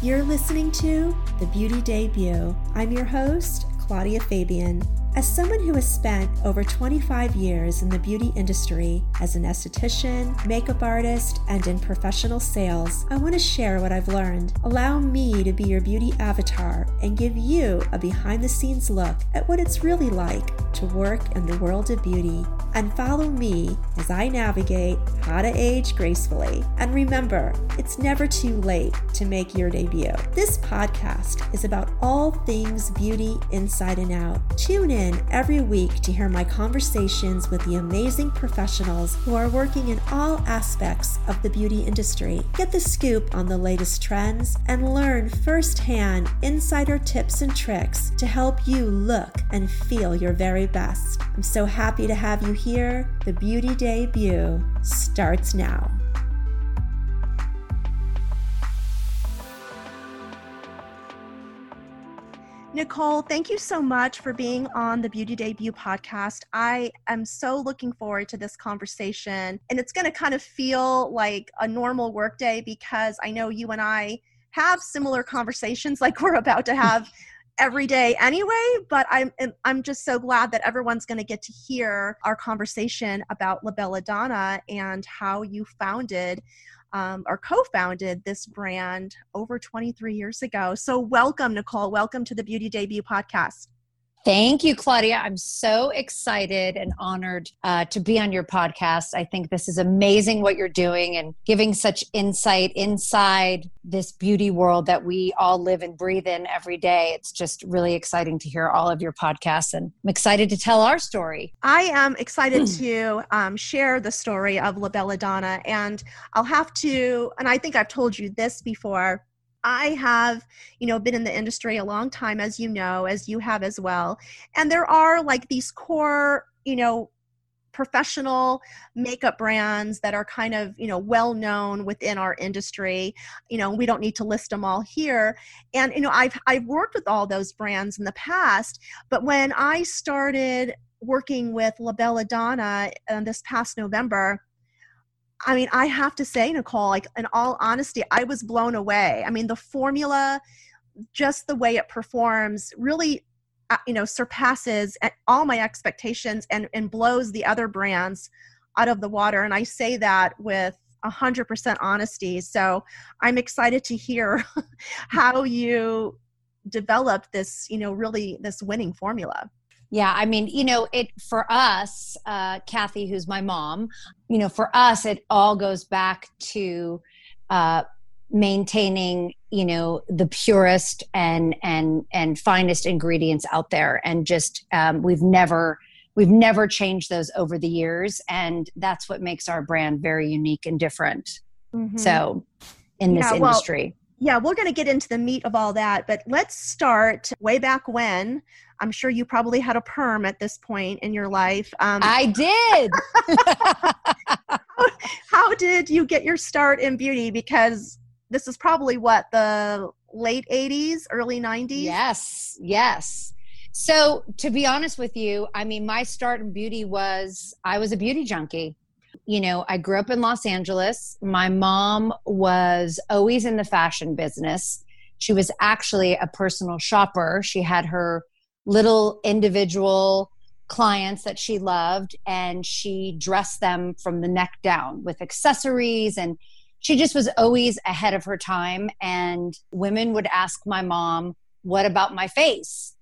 You're listening to The Beauty Debut. I'm your host, Claudia Fabian. As someone who has spent over 25 years in the beauty industry as an esthetician, makeup artist, and in professional sales, I want to share what I've learned. Allow me to be your beauty avatar and give you a behind the scenes look at what it's really like to work in the world of beauty. And follow me as I navigate how to age gracefully. And remember, it's never too late to make your debut. This podcast is about all things beauty inside and out. Tune in every week to hear my conversations with the amazing professionals who are working in all aspects of the beauty industry. Get the scoop on the latest trends and learn firsthand insider tips and tricks to help you look and feel your very best. I'm so happy to have you here. The Beauty Debut starts now. Nicole, thank you so much for being on the Beauty Debut podcast. I am so looking forward to this conversation, and it's going to kind of feel like a normal workday because I know you and I have similar conversations like we're about to have every day anyway but i'm i'm just so glad that everyone's going to get to hear our conversation about la bella donna and how you founded um, or co-founded this brand over 23 years ago. So welcome, Nicole. Welcome to the Beauty Debut podcast. Thank you, Claudia. I'm so excited and honored uh, to be on your podcast. I think this is amazing what you're doing and giving such insight inside this beauty world that we all live and breathe in every day. It's just really exciting to hear all of your podcasts, and I'm excited to tell our story. I am excited to um, share the story of La Bella Donna, and I'll have to, and I think I've told you this before I have, you know, been in the industry a long time, as you know, as you have as well. And there are like these core, you know, professional makeup brands that are kind of you know well known within our industry you know we don't need to list them all here and you know i've i've worked with all those brands in the past but when i started working with la bella donna uh, this past november I mean, I have to say, Nicole, like in all honesty, I was blown away. I mean, the formula, just the way it performs, really, uh, you know, surpasses all my expectations and and blows the other brands out of the water. And I say that with a hundred percent honesty. So I'm excited to hear how you developed this, you know, really this winning formula. Yeah, I mean, you know, it for us, uh, Kathy, who's my mom, you know, for us, it all goes back to uh, maintaining, you know, the purest and and and finest ingredients out there, and just um, we've never we've never changed those over the years, and that's what makes our brand very unique and different. Mm-hmm. So, in this yeah, industry. Well, yeah, we're going to get into the meat of all that, but let's start way back when I'm sure you probably had a perm at this point in your life. Um, I did. how, how did you get your start in beauty? Because this is probably what the late 80s, early 90s? Yes, yes. So, to be honest with you, I mean, my start in beauty was I was a beauty junkie. You know, I grew up in Los Angeles. My mom was always in the fashion business. She was actually a personal shopper. She had her little individual clients that she loved and she dressed them from the neck down with accessories and she just was always ahead of her time. And women would ask my mom what about my face?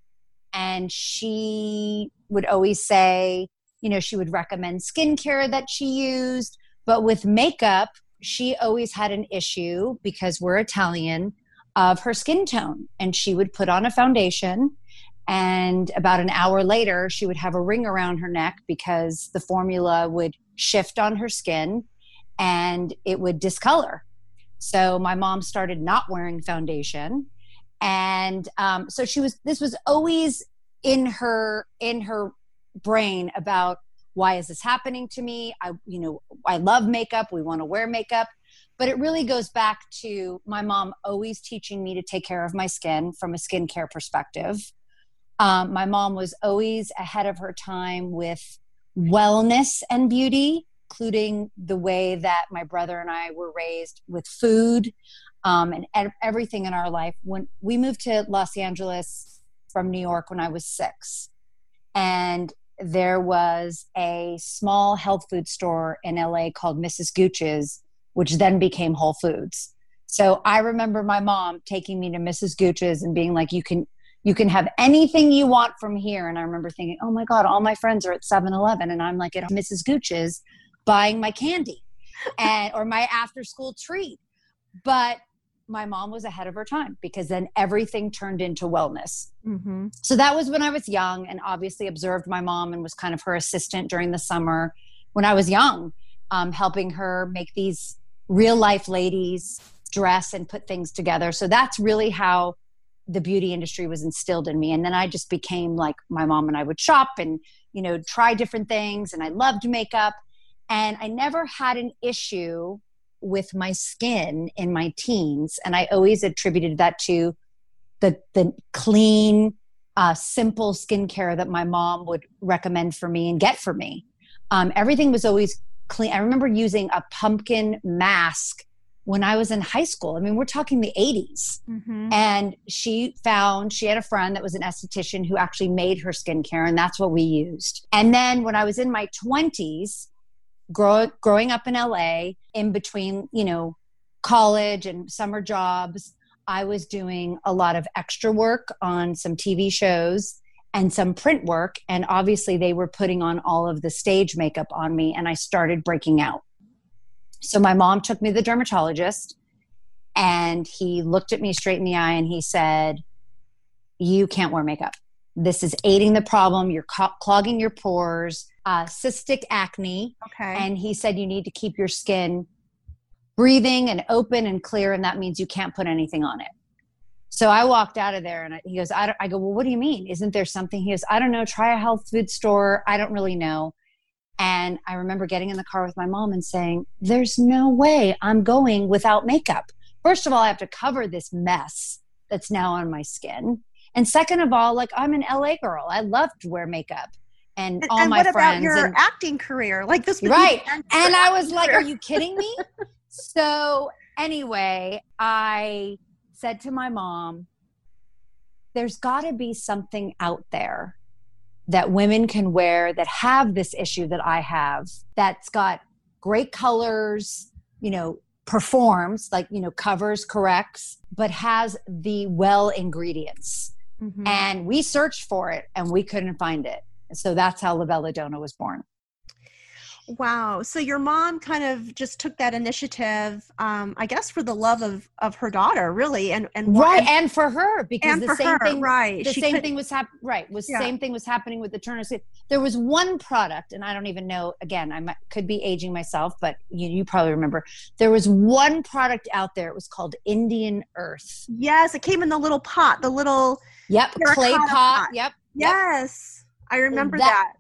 And she would always say you know she would recommend skincare that she used. But with makeup she always had an issue because we're italian of her skin tone. And she would put on a foundation and about an hour later, she would have a ring around her neck because the formula would shift on her skin and it would discolor. So my mom started not wearing foundation. And um, so she was, this was always in her, in her brain about why is this happening to me? I, you know, I love makeup. We want to wear makeup. But it really goes back to my mom always teaching me to take care of my skin from a skincare perspective um, my mom was always ahead of her time with wellness and beauty, including the way that my brother and I were raised with food. um, and everything in our life. When we moved to Los Angeles from New York when I was six, and there was a small health food store in LA called Mrs. Gooch's, which then became Whole Foods. So I remember my mom taking me to Mrs. Gooch's and being like, "You can." You can have anything you want from here. And I remember thinking, oh my God, all my friends are at 7 Eleven, and I'm like at Mrs. Gooch's buying my candy and or my after school treat. But my mom was ahead of her time because then everything turned into wellness. Mm-hmm. So that was when I was young and obviously observed my mom and was kind of her assistant during the summer when I was young, um, helping her make these real life ladies dress and put things together. So that's really how the beauty industry was instilled in me. And then I just became like my mom and I would shop and, you know, try different things. And I loved makeup. And I never had an issue with my skin in my teens. And I always attributed that to the, the clean, uh, simple skincare that my mom would recommend for me and get for me. Um, everything was always clean. I remember using a pumpkin mask when I was in high school. I mean, we're talking the 80s. Mm-hmm. And she found, she had a friend that was an esthetician who actually made her skincare, and that's what we used. And then when I was in my 20s, grow, growing up in LA, in between, you know, college and summer jobs, I was doing a lot of extra work on some TV shows and some print work. And obviously, they were putting on all of the stage makeup on me, and I started breaking out. So, my mom took me to the dermatologist, and he looked at me straight in the eye and he said, You can't wear makeup. This is aiding the problem. You're clogging your pores uh, cystic acne. Okay. And he said you need to keep your skin breathing and open and clear, and that means you can't put anything on it. So I walked out of there and he goes, I, I go, well, what do you mean? Isn't there something? He goes, I don't know. Try a health food store. I don't really know. And I remember getting in the car with my mom and saying, There's no way I'm going without makeup. First of all, I have to cover this mess that's now on my skin. And second of all, like I'm an LA girl. I love to wear makeup and, and all and my what friends. About your and, acting career, like this, right? And I was like, "Are you kidding me?" so anyway, I said to my mom, "There's got to be something out there that women can wear that have this issue that I have. That's got great colors, you know." performs like you know covers corrects but has the well ingredients mm-hmm. and we searched for it and we couldn't find it so that's how La Bella Donna was born. Wow. So your mom kind of just took that initiative, um, I guess, for the love of of her daughter, really, and and right, and, and for her because the same her, thing, right? The she same could, thing was happening, right? Was yeah. same thing was happening with the Turner. There was one product, and I don't even know. Again, I might, could be aging myself, but you you probably remember. There was one product out there. It was called Indian Earth. Yes, it came in the little pot, the little yep clay pot. pot. Yep. Yes. Yep I remember that, that.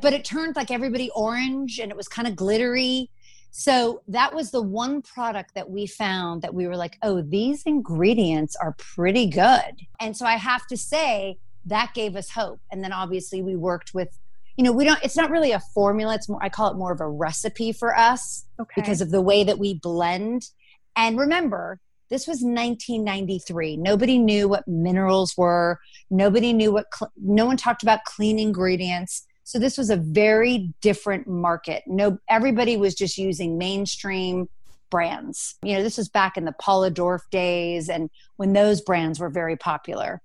But it turned like everybody orange and it was kind of glittery. So that was the one product that we found that we were like, oh, these ingredients are pretty good. And so I have to say that gave us hope. And then obviously we worked with, you know, we don't, it's not really a formula. It's more, I call it more of a recipe for us okay. because of the way that we blend. And remember, this was 1993. Nobody knew what minerals were. Nobody knew what, cl- no one talked about clean ingredients. So this was a very different market. No, everybody was just using mainstream brands. You know, this was back in the Paula Dorf days and when those brands were very popular.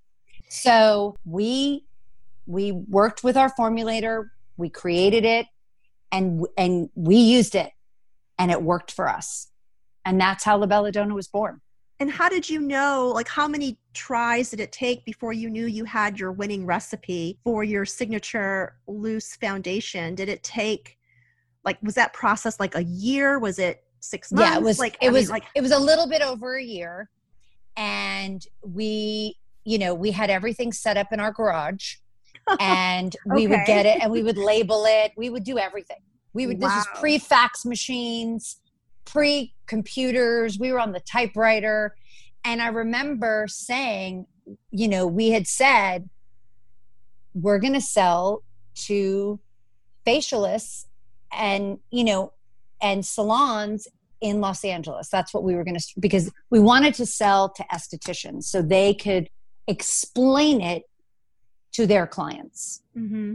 So we we worked with our formulator, we created it and and we used it and it worked for us. And that's how La Bella Donna was born and how did you know like how many tries did it take before you knew you had your winning recipe for your signature loose foundation? Did it take like was that process like a year? Was it six months yeah it was like it I was mean, like it was a little bit over a year. And we you know we had everything set up in our garage and we okay. would get it and we would label it. We would do everything. We would wow. this was pre fax machines pre computers, we were on the typewriter. And I remember saying, you know, we had said, we're going to sell to facialists and, you know, and salons in Los Angeles. That's what we were going to, because we wanted to sell to estheticians so they could explain it to their clients. Mm-hmm.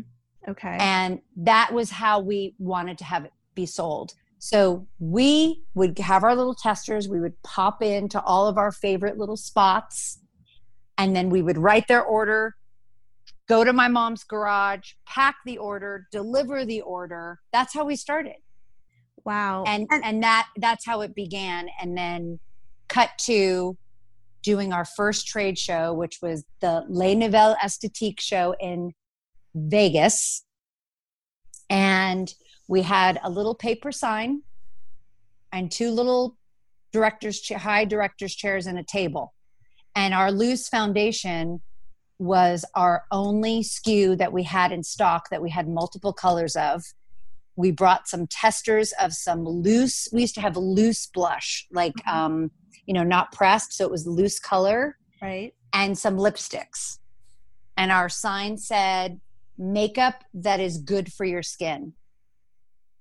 Okay. And that was how we wanted to have it be sold. So we would have our little testers, we would pop into all of our favorite little spots, and then we would write their order, go to my mom's garage, pack the order, deliver the order. That's how we started. Wow. And and, that that's how it began. And then cut to doing our first trade show, which was the Les Nouvelles Esthétiques show in Vegas. And we had a little paper sign and two little directors high directors chairs and a table. And our loose foundation was our only SKU that we had in stock that we had multiple colors of. We brought some testers of some loose we used to have loose blush like mm-hmm. um you know not pressed so it was loose color. Right. And some lipsticks. And our sign said makeup that is good for your skin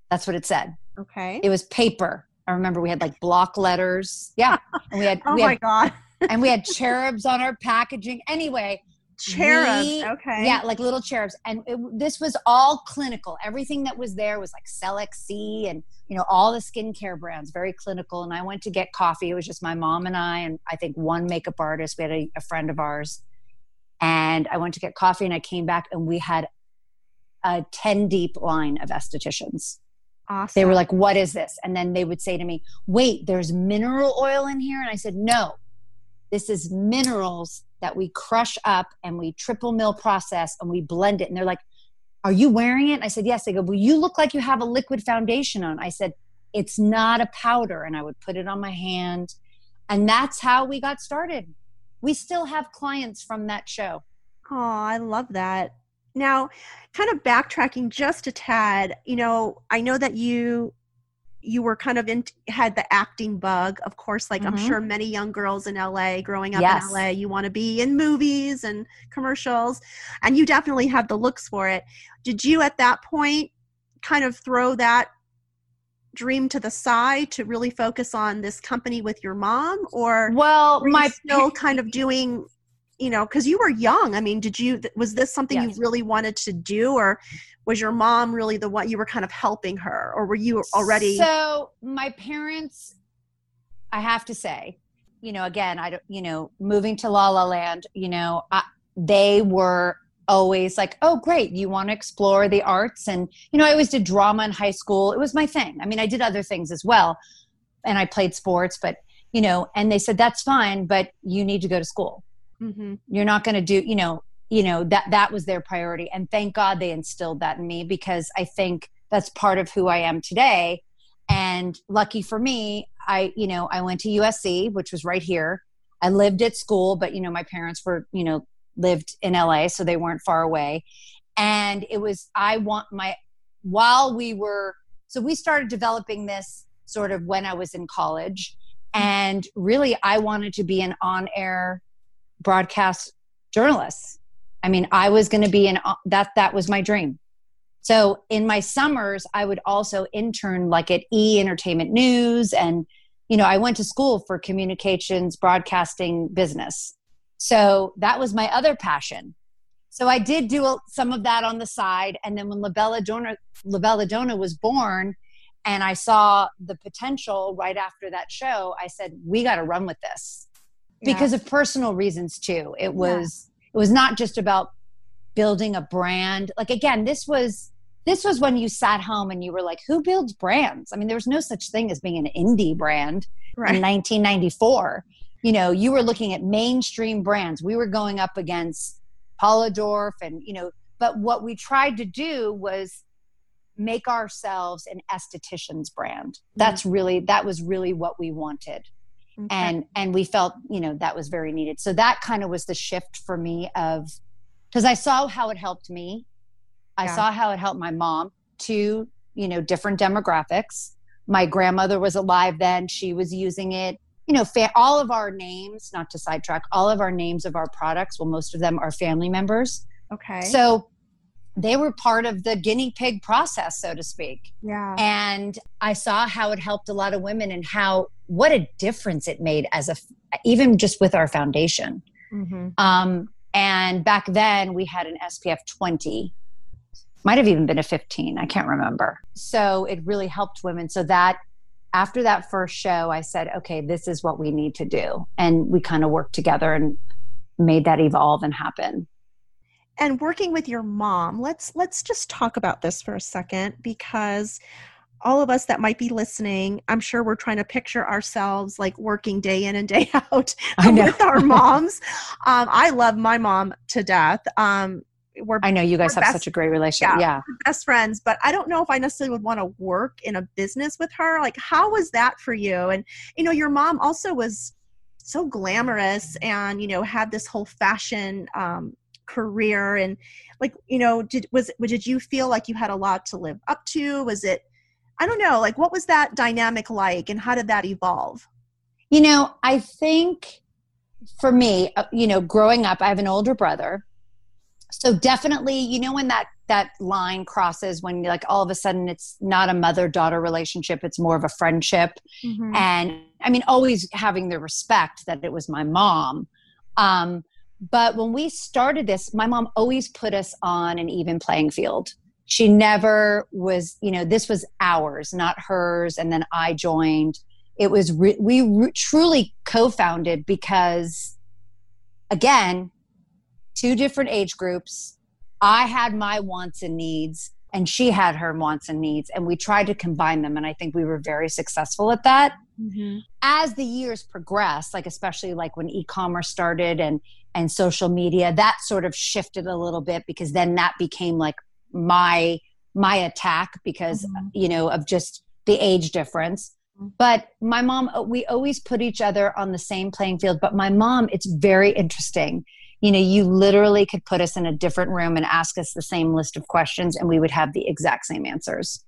that's what it said. Okay. It was paper. I remember we had like block letters. Yeah. And we had Oh we my had, god. and we had cherubs on our packaging. Anyway, cherubs. We, okay. Yeah, like little cherubs. And it, this was all clinical. Everything that was there was like Cellex-C and you know all the skincare brands, very clinical. And I went to get coffee. It was just my mom and I, and I think one makeup artist. We had a, a friend of ours, and I went to get coffee, and I came back, and we had a ten deep line of estheticians. Awesome. They were like, What is this? And then they would say to me, Wait, there's mineral oil in here? And I said, No, this is minerals that we crush up and we triple mill process and we blend it. And they're like, Are you wearing it? And I said, Yes. They go, Well, you look like you have a liquid foundation on. I said, It's not a powder. And I would put it on my hand. And that's how we got started. We still have clients from that show. Oh, I love that. Now, kind of backtracking just a tad, you know, I know that you you were kind of in had the acting bug of course like mm-hmm. i'm sure many young girls in la growing up yes. in la you want to be in movies and commercials and you definitely have the looks for it did you at that point kind of throw that dream to the side to really focus on this company with your mom or well my still kind of doing you know because you were young. I mean did you was this something yes. you really wanted to do or was your mom really the one you were kind of helping her or were you already so my parents i have to say you know again i don't you know moving to la la land you know I, they were always like oh great you want to explore the arts? And you know i always did drama in high school. It was my thing. I mean i did other things as well and i played sports but you know and they said that's fine but you need to go to school mm-hmm. you're not going to do you know you know that that was their priority. And thank god they instilled that in me because i think that's part of who i am today. And lucky for me i you know i went to usc which was right here. I lived at school but you know my parents were you know lived in la so they weren't far away. And it was i want my while we were so we started developing this sort of when i was in college. And really i wanted to be an on air broadcast journalists. I mean, I was going to be in that that was my dream. So in my summers, I would also intern like at E Entertainment News and you know, I went to school for communications broadcasting business. So that was my other passion. So I did do some of that on the side and then when La Bella Donna La Bella Donna was born and I saw the potential right after that show, I said, "We got to run with this." Because of personal reasons too. It was yeah. it was not just about building a brand. Like again, this was this was when you sat home and you were like, who builds brands? I mean, there was no such thing as being an indie brand right. in 1994. You know, you were looking at mainstream brands. We were going up against Paula Dorf and, you know, but what we tried to do was make ourselves an esthetician's brand. Mm-hmm. That's really, that was really what we wanted okay. and and we felt you know that was very needed. So that kind of was the shift for me of because i saw how it helped me. I yeah. saw how it helped my mom to you know different demographics. My grandmother was alive then. She was using it. You know fa- all of our names not to sidetrack all of our names of our products well most of them are family members. Okay. So they were part of the guinea pig process, so to speak. Yeah. And I saw how it helped a lot of women and how what a difference it made as a even just with our foundation. Mm-hmm. Um, and back then we had an SPF 20, might have even been a 15. I can't remember. So it really helped women. So that after that first show, I said, okay, this is what we need to do. And we kind of worked together and made that evolve and happen and working with your mom let's let's just talk about this for a second because all of us that might be listening i'm sure we're trying to picture ourselves like working day in and day out with our moms um, i love my mom to death um, we're I know you guys have best, such a great relationship. Yeah, yeah. best friends. But I don't know if I necessarily would want to work in a business with her. Like, how was that for you? And you know, your mom also was so glamorous, and you know, had this whole fashion um, career and like you know did was did you feel like you had a lot to live up to? Was it i don't know like what was that dynamic like and how did that evolve? You know i think for me uh, you know growing up i have an older brother. So definitely you know when that that line crosses when like all of a sudden it's not a mother daughter relationship it's more of a friendship. Mm-hmm. and i mean always having the respect that it was my mom. Um but when we started this, my mom always put us on an even playing field. She never was, you know, this was ours, not hers. And then I joined. It was, re- we re- truly co founded because, again, two different age groups. I had my wants and needs, and she had her wants and needs, and we tried to combine them. And I think we were very successful at that. Mm-hmm. As the years progressed, like especially like when e-commerce started and and social media that sort of shifted a little bit because then that became like my my attack because mm-hmm. you know of just the age difference mm-hmm. but my mom uh, we always put each other on the same playing field but my mom it's very interesting you know you literally could put us in a different room and ask us the same list of questions and we would have the exact same answers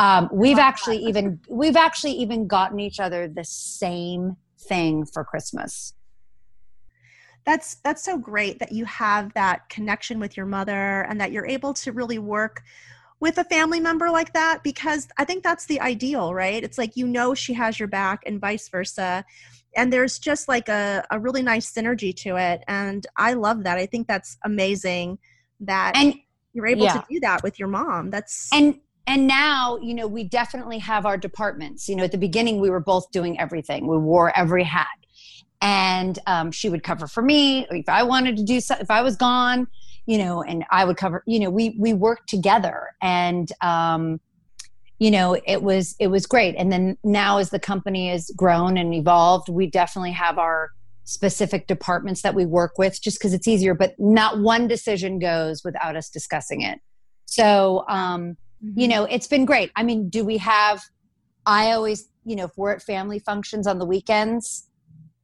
um, we've actually that. even we've actually even gotten each other the same thing for christmas that's that's so great that you have that connection with your mother and that you're able to really work with a family member like that because I think that's the ideal, right? It's like you know she has your back and vice versa. And there's just like a, a really nice synergy to it. And I love that. I think that's amazing that and, you're able yeah. to do that with your mom. That's and and now you know we definitely have our departments you know at the beginning we were both doing everything we wore every hat and um, she would cover for me if i wanted to do so if i was gone you know and i would cover you know we we worked together and um, you know it was it was great. And then now as the company has grown and evolved we definitely have our specific departments that we work with just because it's easier but not one decision goes without us discussing it. So um mm-hmm. you know it's been great. I mean do we have i always you know if we're at family functions on the weekends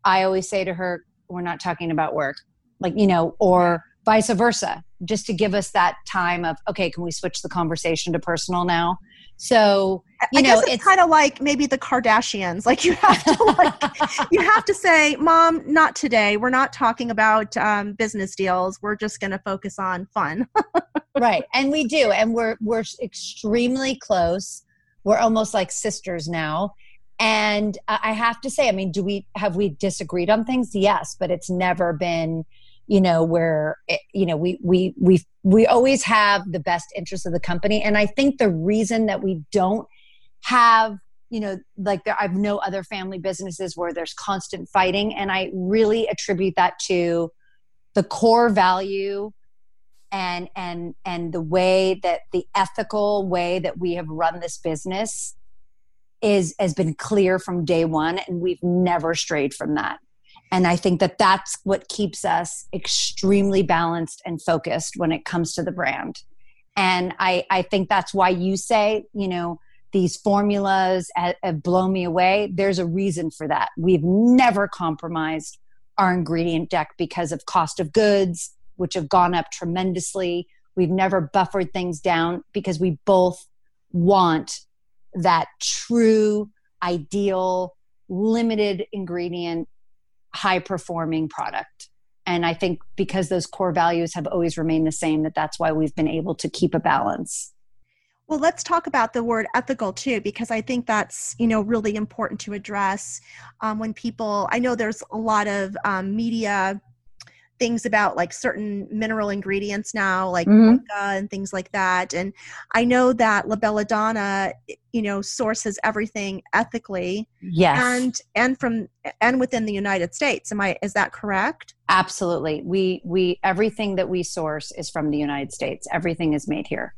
I always say to her, we're not talking about work. Like, you know, or vice versa, just to give us that time of, okay, can we switch the conversation to personal now? So, you I know, it's, it's kind of like maybe the Kardashians. Like you have to like, you have to say, mom, not today. We're not talking about um, business deals. We're just going to focus on fun. right. And we do. And we're, we're extremely close. We're almost like sisters now and i have to say i mean do we have we disagreed on things? Yes but it's never been you know where it, you know we we we we always have the best interest of the company. And i think the reason that we don't have you know like there, i've no other family businesses where there's constant fighting. And i really attribute that to the core value and and and the way that the ethical way that we have run this business is has been clear from day one and we've never strayed from that. And i think that that's what keeps us extremely balanced and focused when it comes to the brand. And i i think that's why you say you know these formulas have, blown me away. There's a reason for that. We've never compromised our ingredient deck because of cost of goods which have gone up tremendously. We've never buffered things down because we both want that true, ideal, limited ingredient, high performing product. and i think because those core values have always remained the same that that's why we've been able to keep a balance well let's talk about the word ethical too because i think that's you know really important to address um, when people i know there's a lot of um, media things about like certain mineral ingredients now, like mm-hmm. and things like that. And I know that La Bella Donna, you know, sources everything ethically. Yes. And and from and within the United States. Am I is that correct? Absolutely. We we everything that we source is from the United States. Everything is made here.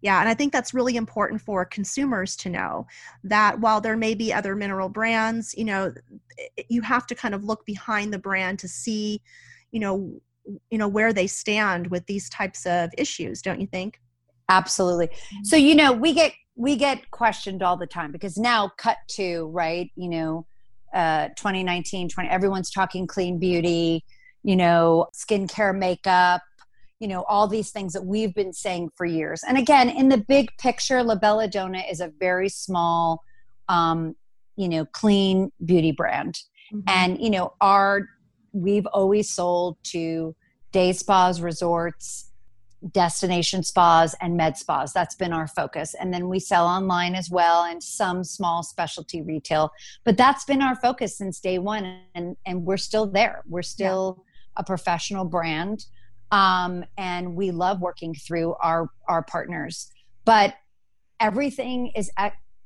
Yeah, and I think that's really important for consumers to know that while there may be other mineral brands, you know, you have to kind of look behind the brand to see you know you know where they stand with these types of issues don't you think absolutely mm-hmm. so you know we get we get questioned all the time because now cut to right you know uh 2019 20 everyone's talking clean beauty you know skincare makeup you know all these things that we've been saying for years and again in the big picture la bella donna is a very small um you know clean beauty brand mm-hmm. and you know our we've always sold to day spas, resorts, destination spas, and med spas. That's been our focus. And then we sell online as well and some small specialty retail. But that's been our focus since day one. And, and we're still there. We're still yeah. a professional brand. Um, and we love working through our, our partners. But everything is,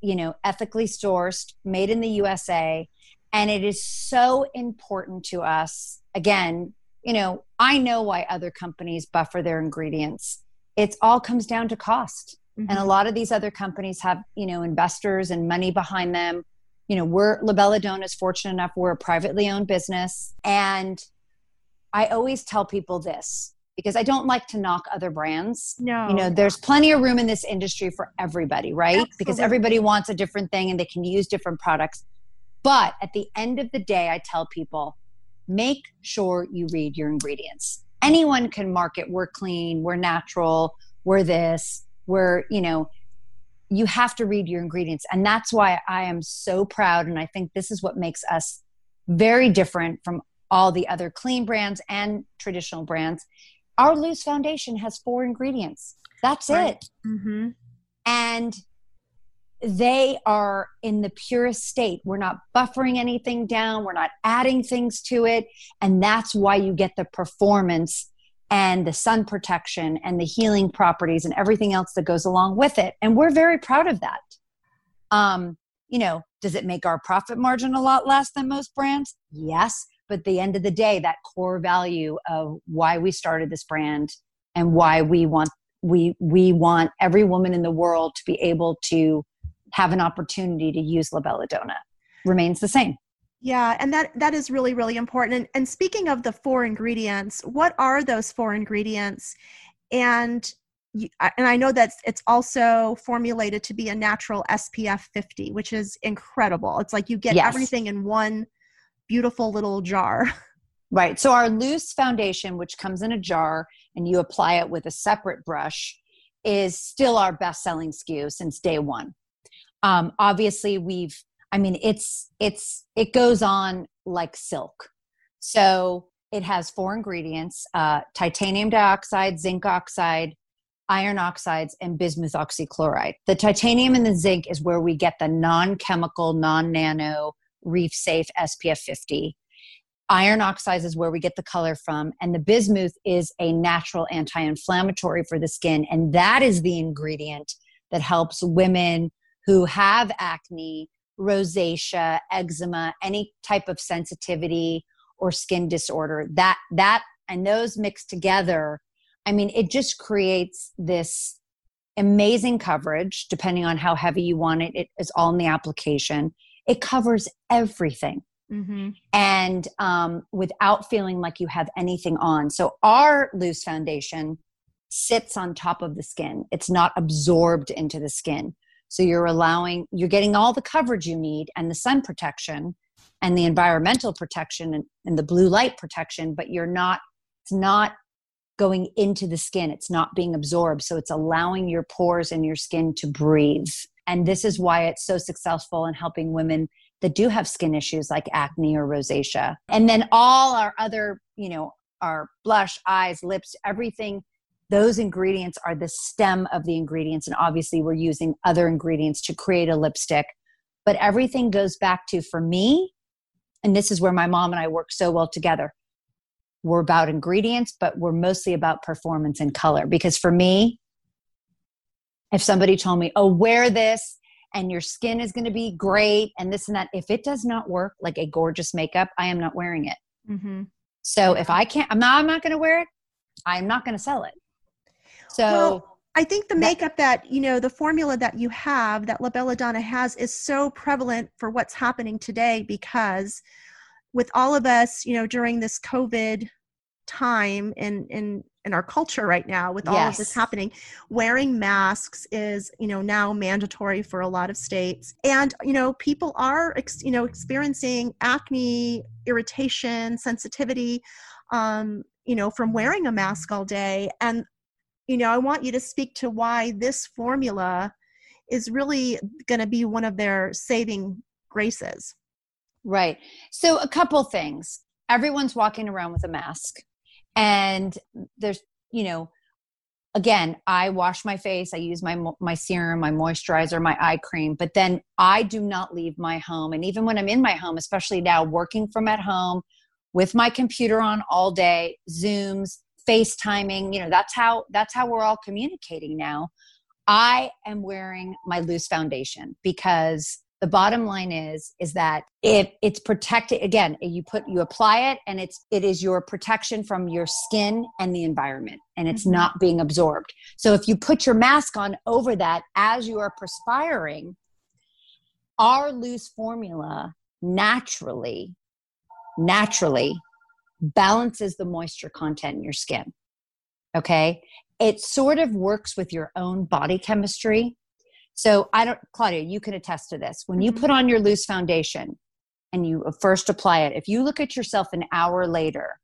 you know, ethically sourced, made in the USA and it is so important to us. Again, you know, I know why other companies buffer their ingredients. It all comes down to cost. Mm-hmm. And a lot of these other companies have, you know, investors and money behind them. You know, we're La Bella Donna is fortunate enough we're a privately owned business. And I always tell people this because I don't like to knock other brands. No. You know, there's plenty of room in this industry for everybody, right? Absolutely. Because everybody wants a different thing and they can use different products. But at the end of the day, I tell people make sure you read your ingredients. Anyone can market, we're clean, we're natural, we're this, we're, you know, you have to read your ingredients. And that's why I am so proud. And I think this is what makes us very different from all the other clean brands and traditional brands. Our loose foundation has four ingredients. That's right. it. Mm-hmm. And they are in the purest state. We're not buffering anything down, we're not adding things to it. And that's why you get the performance and the sun protection and the healing properties and everything else that goes along with it. And we're very proud of that. Um, you know, does it make our profit margin a lot less than most brands? Yes. But at the end of the day, that core value of why we started this brand and why we want we we want every woman in the world to be able to have an opportunity to use La Bella Donna remains the same. Yeah, and that that is really really important. And, and speaking of the four ingredients, what are those four ingredients? And you, and I know that it's also formulated to be a natural SPF 50, which is incredible. It's like you get yes. everything in one beautiful little jar. Right. So our loose foundation, which comes in a jar and you apply it with a separate brush, is still our best selling SKU since day one um, obviously we've i mean it's it's it goes on like silk. So it has four ingredients uh, titanium dioxide zinc oxide iron oxides and bismuth oxychloride. The titanium and the zinc is where we get the non-chemical non-nano reef safe spf 50 iron oxides is where we get the color from and the bismuth is a natural anti-inflammatory for the skin and that is the ingredient that helps women who have acne, rosacea, eczema, any type of sensitivity or skin disorder. That that and those mixed together, I mean, it just creates this amazing coverage depending on how heavy you want it. It is all in the application. It covers everything. Mm-hmm. And um, without feeling like you have anything on. So, our loose foundation sits on top of the skin, it's not absorbed into the skin. So you're allowing, you're getting all the coverage you need and the sun protection and the environmental protection and, and the blue light protection, but you're not, it's not going into the skin. It's not being absorbed. So it's allowing your pores and your skin to breathe. And this is why it's so successful in helping women that do have skin issues like acne or rosacea. And then all our other, you know, our blush, eyes, lips, everything. Those ingredients are the stem of the ingredients. And obviously, we're using other ingredients to create a lipstick. But everything goes back to, for me, and this is where my mom and I work so well together. We're about ingredients, but we're mostly about performance and color. Because for me, if somebody told me, oh, wear this and your skin is going to be great and this and that, if it does not work like a gorgeous makeup, I am not wearing it. Mm-hmm. So if I can't, I'm not, I'm not going to wear it. I'm not going to sell it. So well, I think the makeup that, you know, the formula that you have that La Bella Donna has is so prevalent for what's happening today because with all of us, you know, during this COVID time in in in our culture right now with all yes. of this happening wearing masks is you know now mandatory for a lot of states and you know people are ex- you know experiencing acne irritation sensitivity um you know from wearing a mask all day and you know i want you to speak to why this formula is really going to be one of their saving graces. Right. So a couple things. Everyone's walking around with a mask and there's you know again i wash my face i use my my serum my moisturizer my eye cream but then i do not leave my home. And even when i'm in my home especially now working from at home with my computer on all day zooms facetiming you know that's how that's how we're all communicating now i am wearing my loose foundation because the bottom line is is that if it's protected again you put you apply it and it's it is your protection from your skin and the environment and it's mm-hmm. not being absorbed so if you put your mask on over that as you are perspiring our loose formula naturally naturally balances the moisture content in your skin okay it sort of works with your own body chemistry so I don't, Claudia, you can attest to this. When you mm-hmm. put on your loose foundation and you first apply it, if you look at yourself an hour later,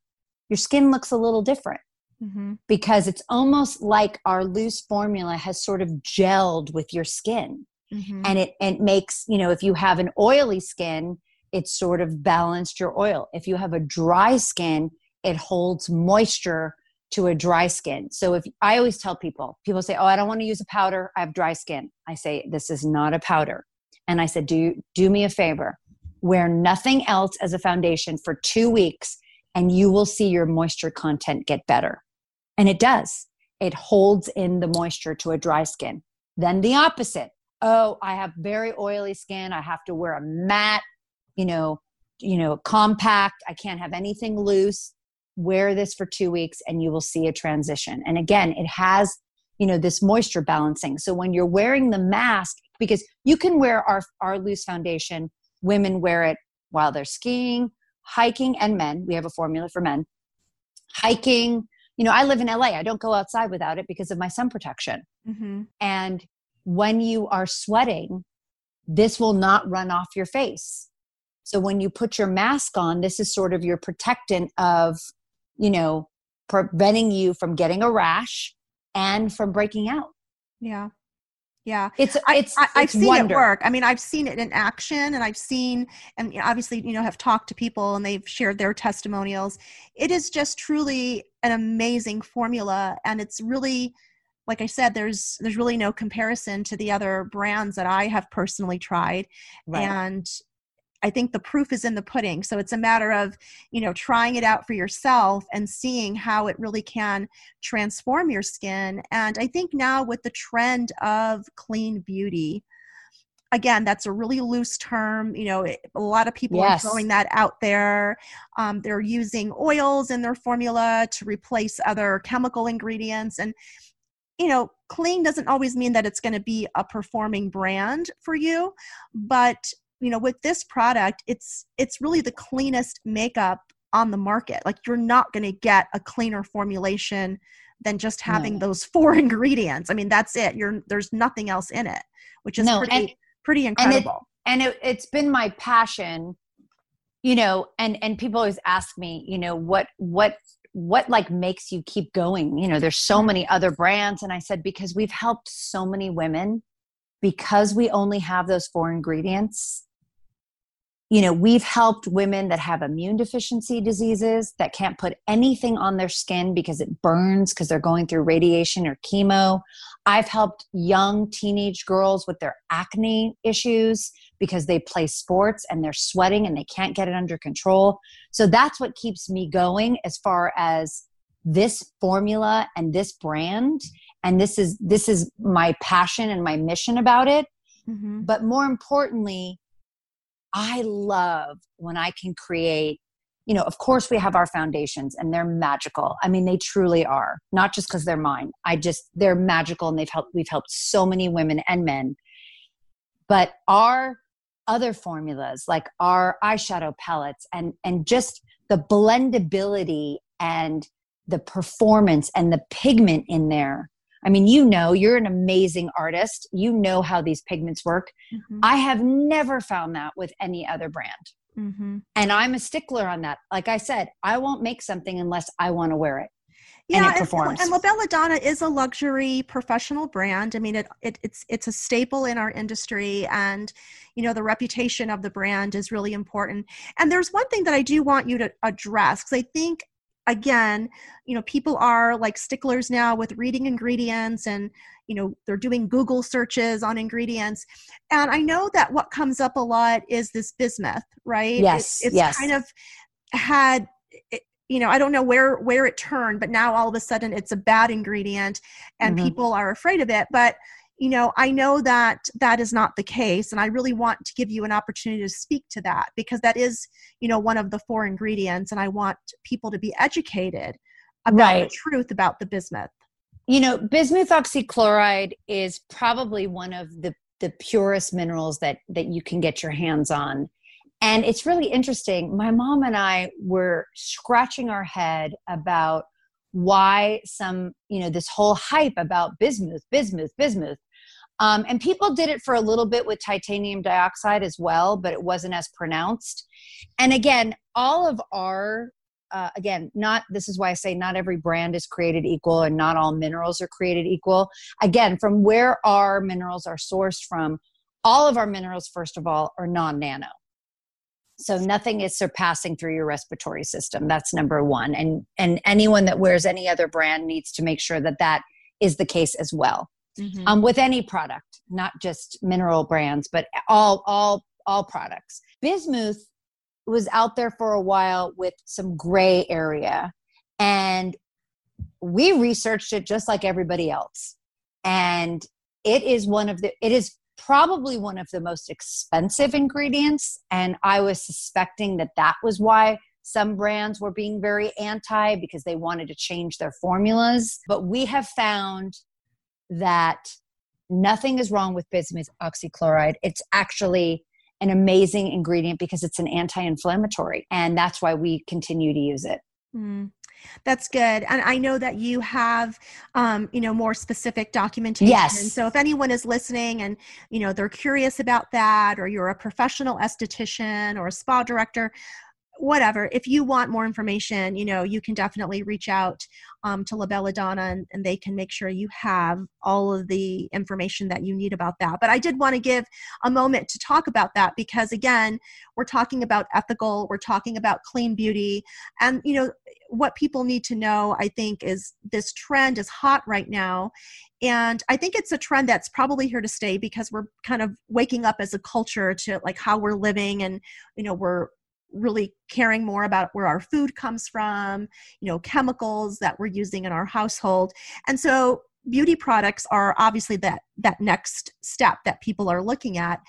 your skin looks a little different mm-hmm. because it's almost like our loose formula has sort of gelled with your skin. Mm-hmm. And it, it makes, you know, if you have an oily skin, it's sort of balanced your oil. If you have a dry skin, it holds moisture to a dry skin. So if I always tell people, people say, "Oh, I don't want to use a powder. I have dry skin." I say, "This is not a powder." And I said, "Do do me a favor. Wear nothing else as a foundation for 2 weeks and you will see your moisture content get better." And it does. It holds in the moisture to a dry skin. Then the opposite. Oh, I have very oily skin. I have to wear a matte, you know, you know, compact. I can't have anything loose wear this for two weeks and you will see a transition and again it has you know this moisture balancing so when you're wearing the mask because you can wear our our loose foundation women wear it while they're skiing hiking and men we have a formula for men hiking you know i live in la i don't go outside without it because of my sun protection mm-hmm. and when you are sweating this will not run off your face so when you put your mask on this is sort of your protectant of you know, preventing you from getting a rash and from breaking out. Yeah. Yeah, it's it's. I, have seen wonder. it work. I mean, I've seen it in action, and I've seen, and obviously, you know, have talked to people, and they've shared their testimonials. It is just truly an amazing formula, and it's really, like I said, there's there's really no comparison to the other brands that I have personally tried, right. and I think the proof is in the pudding. So it's a matter of, you know, trying it out for yourself and seeing how it really can transform your skin. And I think now with the trend of clean beauty, again that's a really loose term you know it, a lot of people yes. are throwing that out there um, they're using oils in their formula to replace other chemical ingredients and you know clean doesn't always mean that it's going to be a performing brand for you but you know with this product it's it's really the cleanest makeup on the market. Like you're not going to get a cleaner formulation than just having no. those four ingredients. I mean that's it. You're there's nothing else in it which is no, pretty and, pretty incredible. and, it, and it, it's been my passion you know and and people always ask me you know what what what like makes you keep going? You know there's so mm. many other brands. And i said because we've helped so many women because we only have those four ingredients you know, we've helped women that have immune deficiency diseases that can't put anything on their skin because it burns because they're going through radiation or chemo. I've helped young teenage girls with their acne issues because they play sports and they're sweating and they can't get it under control. So that's what keeps me going as far as this formula and this brand and this is this is my passion and my mission about it. Mm-hmm. But more importantly, I love when I can create, you know, of course we have our foundations and they're magical. I mean, they truly are, not just because they're mine. I just, they're magical and they've helped, we've helped so many women and men. But our other formulas, like our eyeshadow palettes and, and just the blendability and the performance and the pigment in there I mean, you know, you're an amazing artist. You know how these pigments work. Mm-hmm. I have never found that with any other brand. Mm-hmm. And I'm a stickler on that. Like I said, I won't make something unless I want to wear it. Yeah, and, and, and La Bella Donna is a luxury professional brand. I mean, it, it it's it's a staple in our industry, and you know the reputation of the brand is really important. And there's one thing that I do want you to address because I think again you know people are like sticklers now with reading ingredients and you know they're doing google searches on ingredients and i know that what comes up a lot is this bismuth right yes it, it's yes. kind of had it, you know i don't know where where it turned but now all of a sudden it's a bad ingredient and mm-hmm. people are afraid of it but you know i know that that is not the case and i really want to give you an opportunity to speak to that because that is you know one of the four ingredients and i want people to be educated about right. the truth about the bismuth you know bismuth oxychloride is probably one of the the purest minerals that that you can get your hands on and it's really interesting my mom and i were scratching our head about why some you know this whole hype about bismuth bismuth bismuth um, and people did it for a little bit with titanium dioxide as well, but it wasn't as pronounced. And again, all of our, uh, again, not, this is why I say not every brand is created equal and not all minerals are created equal. Again, from where our minerals are sourced from, all of our minerals, first of all, are non nano. So nothing is surpassing through your respiratory system. That's number one. And, and anyone that wears any other brand needs to make sure that that is the case as well mm-hmm. um, with any product, not just mineral brands, but all all all products. Bismuth was out there for a while with some gray area, and we researched it just like everybody else, and it is one of the it is probably one of the most expensive ingredients and i was suspecting that that was why some brands were being very anti because they wanted to change their formulas but we have found that nothing is wrong with bismuth oxychloride. It's actually an amazing ingredient because it's an anti inflammatory. And that's why we continue to use it. Mm, that's good. And I know that you have, um, you know, more specific documentation. Yes. So if anyone is listening and, you know, they're curious about that, or you're a professional esthetician or a spa director, whatever if you want more information you know you can definitely reach out um, to la bella donna and, and they can make sure you have all of the information that you need about that. But i did want to give a moment to talk about that because again we're talking about ethical we're talking about clean beauty and you know what people need to know i think is this trend is hot right now and i think it's a trend that's probably here to stay because we're kind of waking up as a culture to like how we're living and you know we're really caring more about where our food comes from, you know, chemicals that we're using in our household. And so beauty products are obviously that that next step that people are looking at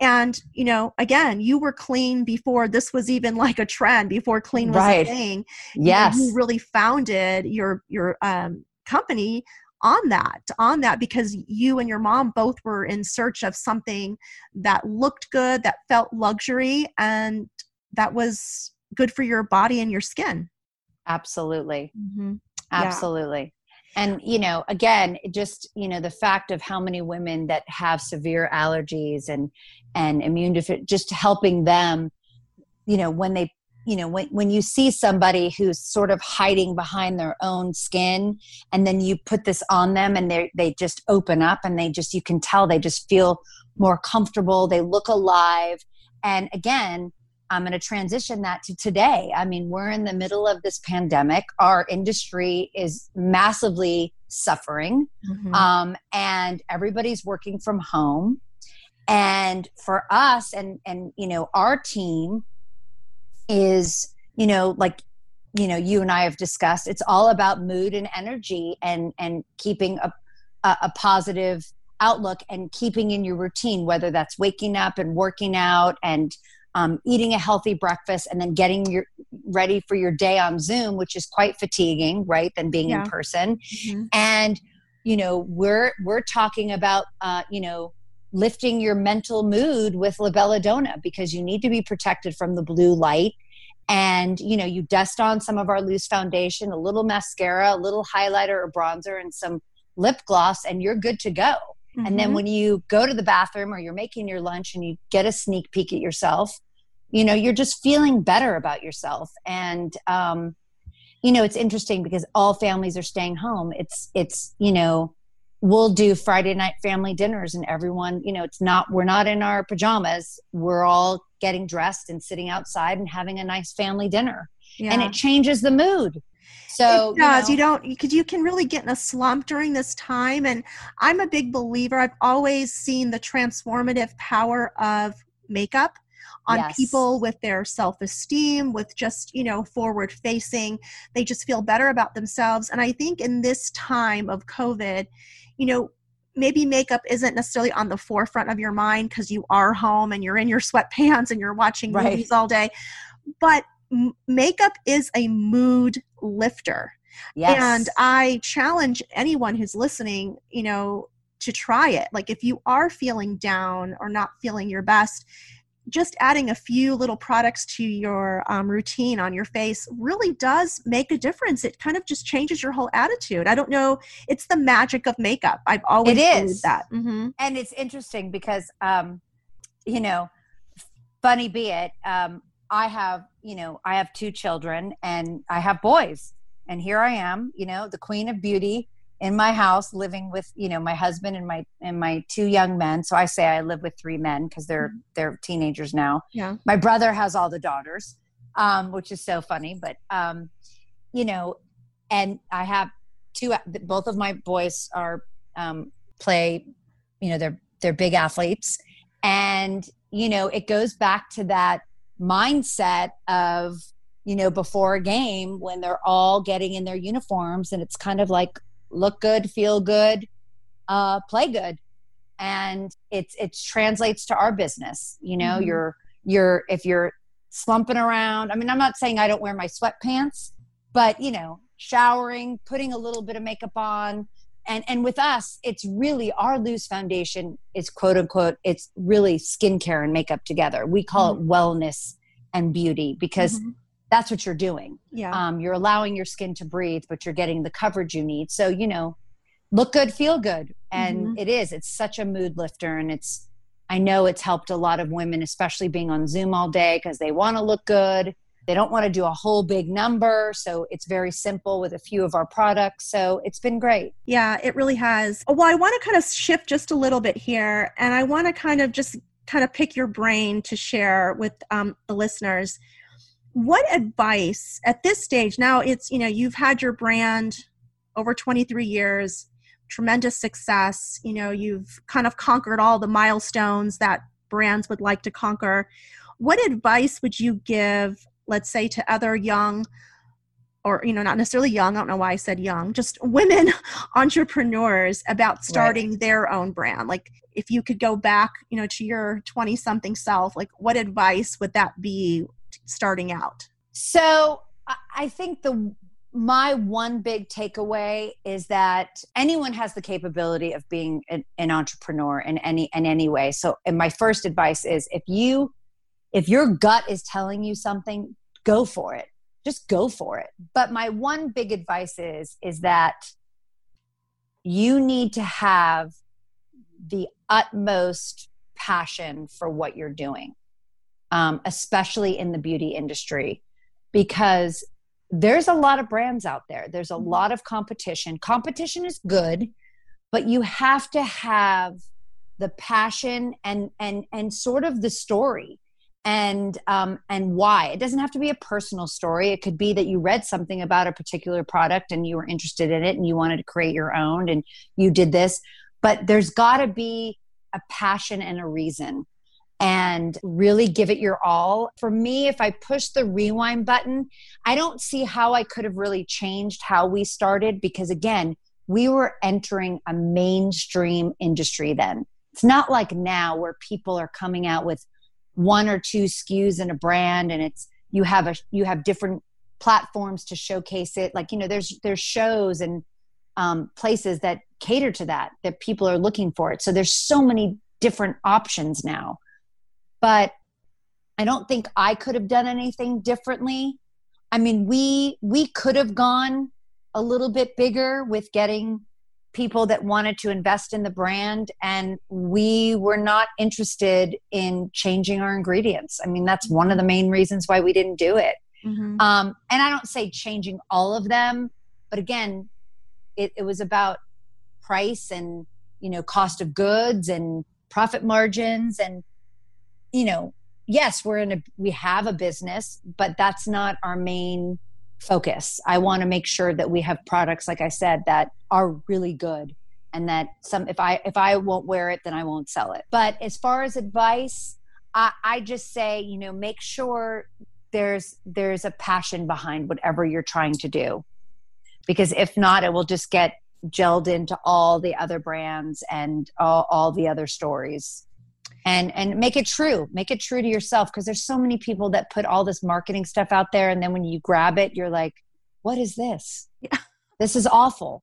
and you know again you were clean before this was even like a trend before clean was right. a thing yes you, know, you really founded your your um, company on that on that because you and your mom both were in search of something that looked good that felt luxury and that was good for your body and your skin absolutely mm-hmm. absolutely yeah. and you know again just you know the fact of how many women that have severe allergies and and immune deficient just helping them you know when they you know when, when you see somebody who's sort of hiding behind their own skin and then you put this on them and they they just open up and they just you can tell they just feel more comfortable they look alive and again I'm going to transition that to today. I mean, we're in the middle of this pandemic. Our industry is massively suffering, mm-hmm. um, and everybody's working from home. And for us, and and you know, our team is you know like you know you and I have discussed. It's all about mood and energy, and and keeping a a, a positive outlook and keeping in your routine, whether that's waking up and working out and um, eating a healthy breakfast and then getting your ready for your day on zoom which is quite fatiguing right than being yeah. in person mm-hmm. and you know we're we're talking about uh, you know lifting your mental mood with La Bella Donna because you need to be protected from the blue light and you know you dust on some of our loose foundation a little mascara a little highlighter or bronzer and some lip gloss and you're good to go mm-hmm. and then mm-hmm. when you go to the bathroom or you're making your lunch and you get a sneak peek at yourself you know you're just feeling better about yourself and um you know it's interesting because all families are staying home it's it's you know we'll do friday night family dinners and everyone you know it's not we're not in our pajamas we're all getting dressed and sitting outside and having a nice family dinner yeah. and it changes the mood so it does. You, know, you don't because you can really get in a slump during this time. And I'm a big believer. I've always seen the transformative power of makeup on yes. people with their self-esteem with just you know forward facing they just feel better about themselves and i think in this time of covid you know maybe makeup isn't necessarily on the forefront of your mind because you are home and you're in your sweatpants and you're watching right. movies all day but m- makeup is a mood lifter yes. and i challenge anyone who's listening you know to try it like if you are feeling down or not feeling your best just adding a few little products to your um, routine on your face really does make a difference. It kind of just changes your whole attitude. I don't know. It's the magic of makeup. I've always it is that. Mm-hmm. And it's interesting because, um, you know, funny be it, um, I have, you know, I have two children and I have boys. And here I am, you know, the queen of beauty in my house living with you know my husband and my and my two young men. So i say i live with three men because they're mm-hmm. they're teenagers now. Yeah. My brother has all the daughters um, which is so funny but um, you know and i have two both of my boys are um, play you know they're they're big athletes. And you know it goes back to that mindset of you know before a game when they're all getting in their uniforms and it's kind of like look good, feel good, uh, play good. And it's it translates to our business. You know, mm-hmm. you're you're if you're slumping around. I mean, I'm not saying I don't wear my sweatpants, but you know, showering, putting a little bit of makeup on, and and with us it's really our loose foundation is quote unquote it's really skincare and makeup together we call mm-hmm. it wellness and beauty because mm-hmm that's what you're doing. Yeah. Um, you're allowing your skin to breathe, but you're getting the coverage you need. So, you know, look good, feel good. And mm-hmm. it is, it's such a mood lifter. And it's, I know it's helped a lot of women, especially being on Zoom all day because they want to look good. They don't want to do a whole big number. So it's very simple with a few of our products. So it's been great. Yeah, it really has. Well, I want to kind of shift just a little bit here. And I want to kind of just kind of pick your brain to share with um, the listeners what advice at this stage now it's you know you've had your brand over 23 years tremendous success you know you've kind of conquered all the milestones that brands would like to conquer what advice would you give let's say to other young or you know not necessarily young i don't know why i said young just women entrepreneurs about starting right. their own brand like if you could go back you know to your 20 something self like what advice would that be starting out? So I think the my one big takeaway is that anyone has the capability of being an, an, entrepreneur in any in any way. So, and my first advice is if you if your gut is telling you something, go for it. Just go for it. But my one big advice is is that you need to have the utmost passion for what you're doing um, especially in the beauty industry, because there's a lot of brands out there. There's a mm-hmm. lot of competition. Competition is good, but you have to have the passion and and and sort of the story and um, and why it doesn't have to be a personal story it could be that you read something about a particular product and you were interested in it and you wanted to create your own and you did this but there's got to be a passion and a reason and really give it your all. For me, if I push the rewind button, I don't see how I could have really changed how we started because, again, we were entering a mainstream industry then. It's not like now where people are coming out with one or two SKUs in a brand and it's you have a you have different platforms to showcase it like you know there's there's shows and um, places that cater to that that people are looking for it so there's so many different options now but I don't think I could have done anything differently. I mean, we we could have gone a little bit bigger with getting people that wanted to invest in the brand and we were not interested in changing our ingredients. I mean, that's one of the main reasons why we didn't do it. Mm-hmm. Um, and I don't say changing all of them, but again, it, it was about price and you know cost of goods and profit margins and you know, yes, we're in a we have a business, but that's not our main focus. I want to make sure that we have products like I said that are really good and that some if I if I won't wear it then I won't sell it. But as far as advice, I, I just say, you know, make sure there's there's a passion behind whatever you're trying to do. Because if not, it will just get gelled into all the other brands and all, all the other stories and and make it true make it true to yourself because there's so many people that put all this marketing stuff out there and then when you grab it you're like what is this yeah. this is awful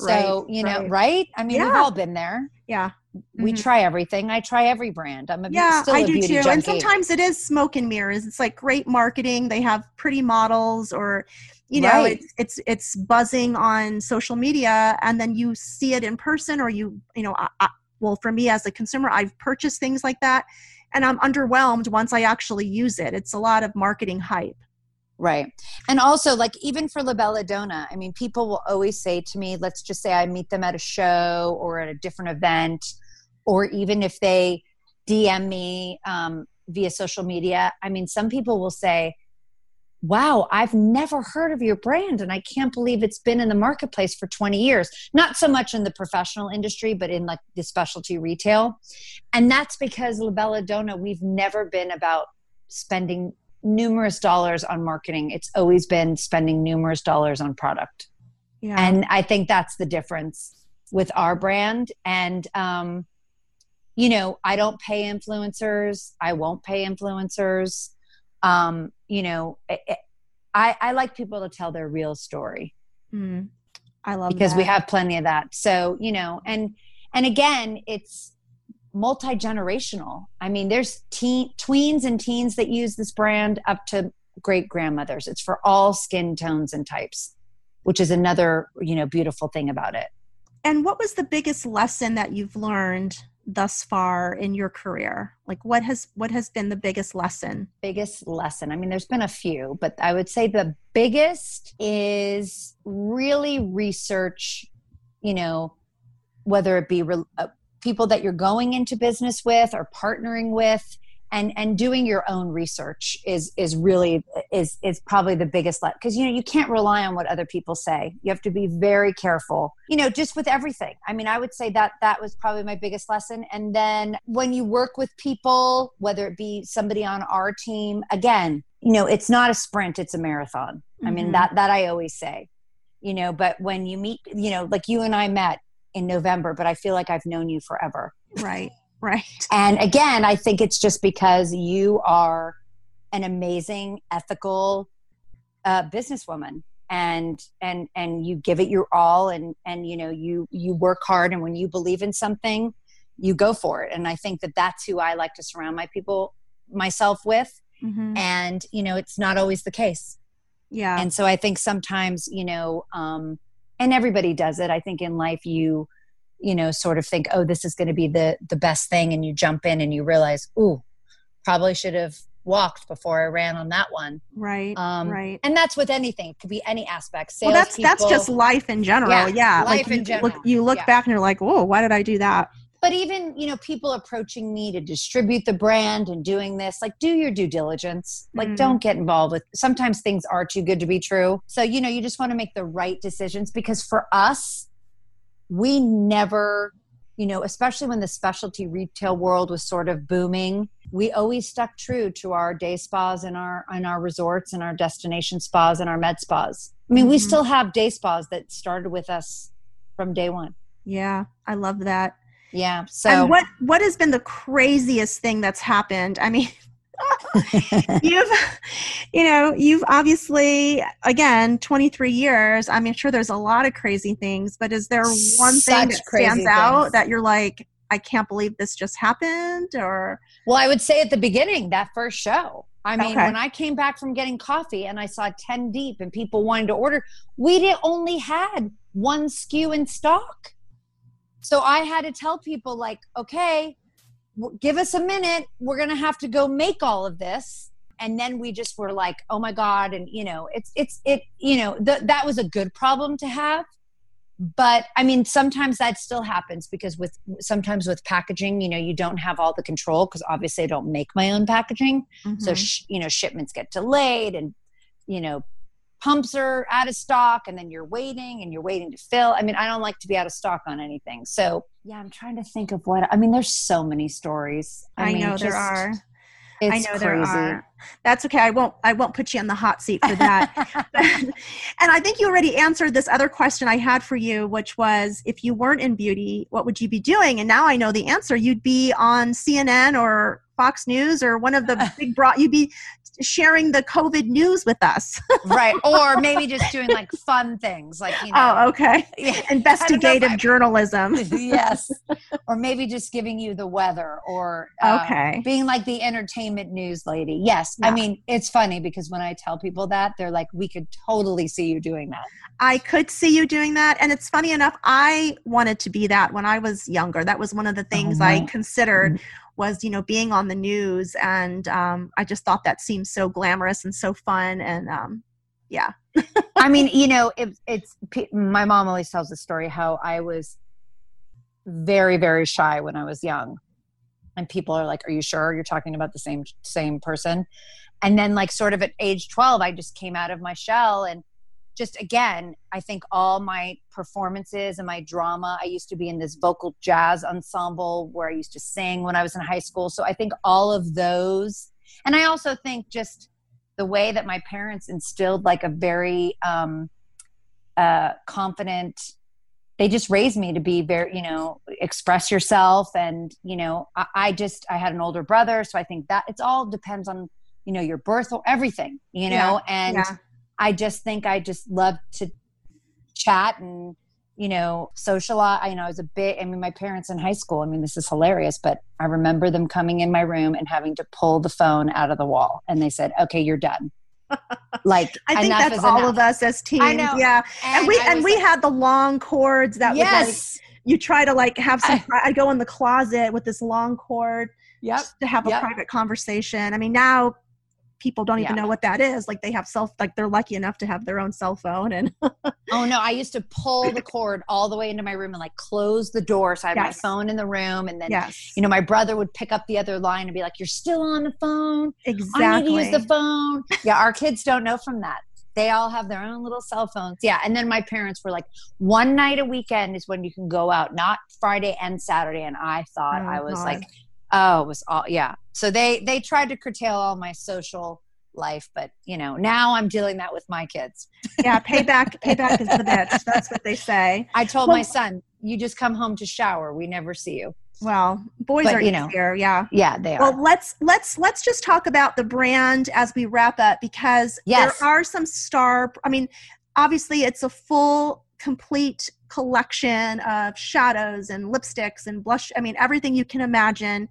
right, so you know right, right? i mean yeah. we've all been there yeah mm-hmm. we try everything i try every brand i'm a yeah i do too junkie. and sometimes it is smoke and mirrors it's like great marketing they have pretty models or you know right. it's, it's it's buzzing on social media and then you see it in person or you you know I, well for me as a consumer i've purchased things like that and i'm underwhelmed once i actually use it. It's a lot of marketing hype. Right. And also like even for la bella donna i mean people will always say to me let's just say i meet them at a show or at a different event or even if they dm me um, via social media. I mean some people will say wow, I've never heard of your brand and I can't believe it's been in the marketplace for 20 years. Not so much in the professional industry, but in like the specialty retail. And that's because La Bella Donna, we've never been about spending numerous dollars on marketing. It's always been spending numerous dollars on product. Yeah. And I think that's the difference with our brand. And, um, you know, I don't pay influencers. I won't pay influencers um, you know, it, I, I like people to tell their real story. Mm, I love because that. we have plenty of that. So you know, and and again, it's multi generational. I mean, there's teen tweens and teens that use this brand up to great grandmothers. It's for all skin tones and types, which is another you know beautiful thing about it. And what was the biggest lesson that you've learned thus far in your career? Like what has what has been the biggest lesson? Biggest lesson. I mean there's been a few but i would say the biggest is really research you know whether it be re- uh, people that you're going into business with or partnering with and and doing your own research is is really is is probably the biggest let because you know you can't rely on what other people say. You have to be very careful you know just with everything. I mean i would say that that was probably my biggest lesson. And then when you work with people whether it be somebody on our team again you know it's not a sprint it's a marathon. Mm-hmm. i mean mm-hmm. that that i always say you know but when you meet you know like you and i met in november but i feel like i've known you forever. Right Right. And again, I think it's just because you are an amazing, ethical uh, businesswoman and and and you give it your all and and you know you you work hard and when you believe in something you go for it. And i think that that's who i like to surround my people myself with. Mm-hmm. and you know it's not always the case. Yeah. And so i think sometimes you know um and everybody does it. I think in life you you know sort of think oh this is going to be the the best thing and you jump in and you realize ooh probably should have walked before I ran on that one. Right. Um, right. And that's with anything. It could be any aspect. Sales well, that's people, that's just life in general. Yeah. yeah. Life like in general. Look, you look yeah. back and you're like, oh, why did I do that? but even you know people approaching me to distribute the brand and doing this like do your due diligence like mm. don't get involved with sometimes things are too good to be true so you know you just want to make the right decisions because for us we never you know especially when the specialty retail world was sort of booming we always stuck true to our day spas and our and our resorts and our destination spas and our med spas. I mean mm-hmm. we still have day spas that started with us from day one. Yeah i love that. Yeah so and what what has been the craziest thing that's happened? I mean you've you know you've obviously again 23 years i mean sure there's a lot of crazy things but is there one Such thing that stands things. out that you're like i can't believe this just happened or well i would say at the beginning that first show I mean, okay. when I came back from getting coffee and I saw 10 deep and people wanted to order, we did only had one SKU in stock. So I had to tell people, like, okay, give us a minute. We're going to have to go make all of this. And then we just were like, oh my God. And, you know, it's, it's, it, you know, th- that was a good problem to have. But I mean, sometimes that still happens because with sometimes with packaging, you know, you don't have all the control because obviously I don't make my own packaging. Mm-hmm. So, sh- you know, shipments get delayed and, you know, pumps are out of stock and then you're waiting and you're waiting to fill. I mean, I don't like to be out of stock on anything. So, yeah, I'm trying to think of what I mean, there's so many stories. I, I mean, know just, there are. I know crazy. there are. That's okay. I won't I won't put you on the hot seat for that. and I think you already answered this other question I had for you, which was if you weren't in beauty, what would you be doing? And now I know the answer. You'd be on CNN or Fox News or one of the big broad you'd be sharing the COVID news with us. right. Or maybe just doing like fun things like, you know. Oh, okay. Investigative journalism. yes. Or maybe just giving you the weather or uh, okay. being like the entertainment news lady. Yes. Yeah. I mean, it's funny because when I tell people that, they're like, we could totally see you doing that. I could see you doing that. And it's funny enough, I wanted to be that when I was younger. That was one of the things oh, I considered mm-hmm was you know being on the news and um, i just thought that seemed so glamorous and so fun and um, yeah. I mean you know it, it's my mom always tells the story how i was very very shy when i was young. And people are like are you sure you're talking about the same same person? And then like sort of at age 12 i just came out of my shell and just again, I think all my performances and my drama, I used to be in this vocal jazz ensemble where I used to sing when I was in high school. So I think all of those, and I also think just the way that my parents instilled like a very um, uh, confident, they just raised me to be very, you know, express yourself. And, you know, I, I just, I had an older brother. So I think that it's all depends on, you know, your birth or everything, you know, yeah. and, yeah I just think I just love to chat and you know socialize you know i was a bit i mean my parents in high school i mean this is hilarious but i remember them coming in my room and having to pull the phone out of the wall and they said okay you're done like i think that's all enough. of us as teens I know. yeah and, and we and we like, had the long cords that yes. like you try to like have some I, I go in the closet with this long cord yep. to have a yep. private conversation i mean now people don't even yeah. know what that is like they have self like they're lucky enough to have their own cell phone and oh no i used to pull the cord all the way into my room and like close the door so i had yes. my phone in the room and then yes. you know my brother would pick up the other line and be like you're still on the phone exactly i need to use the phone yeah our kids don't know from that they all have their own little cell phones yeah and then my parents were like one night a weekend is when you can go out not friday and saturday and i thought oh, i was God. like Oh, it was all yeah. So they they tried to curtail all my social life, but you know, now I'm dealing that with my kids. yeah, payback payback is the bitch. That's what they say. I told well, my son, you just come home to shower. We never see you. Well, boys but, are you know, easier, yeah. Yeah, they are. Well, let's let's let's just talk about the brand as we wrap up because yes. there are some star I mean, obviously it's a full complete collection of shadows and lipsticks and blush. I mean, everything you can imagine.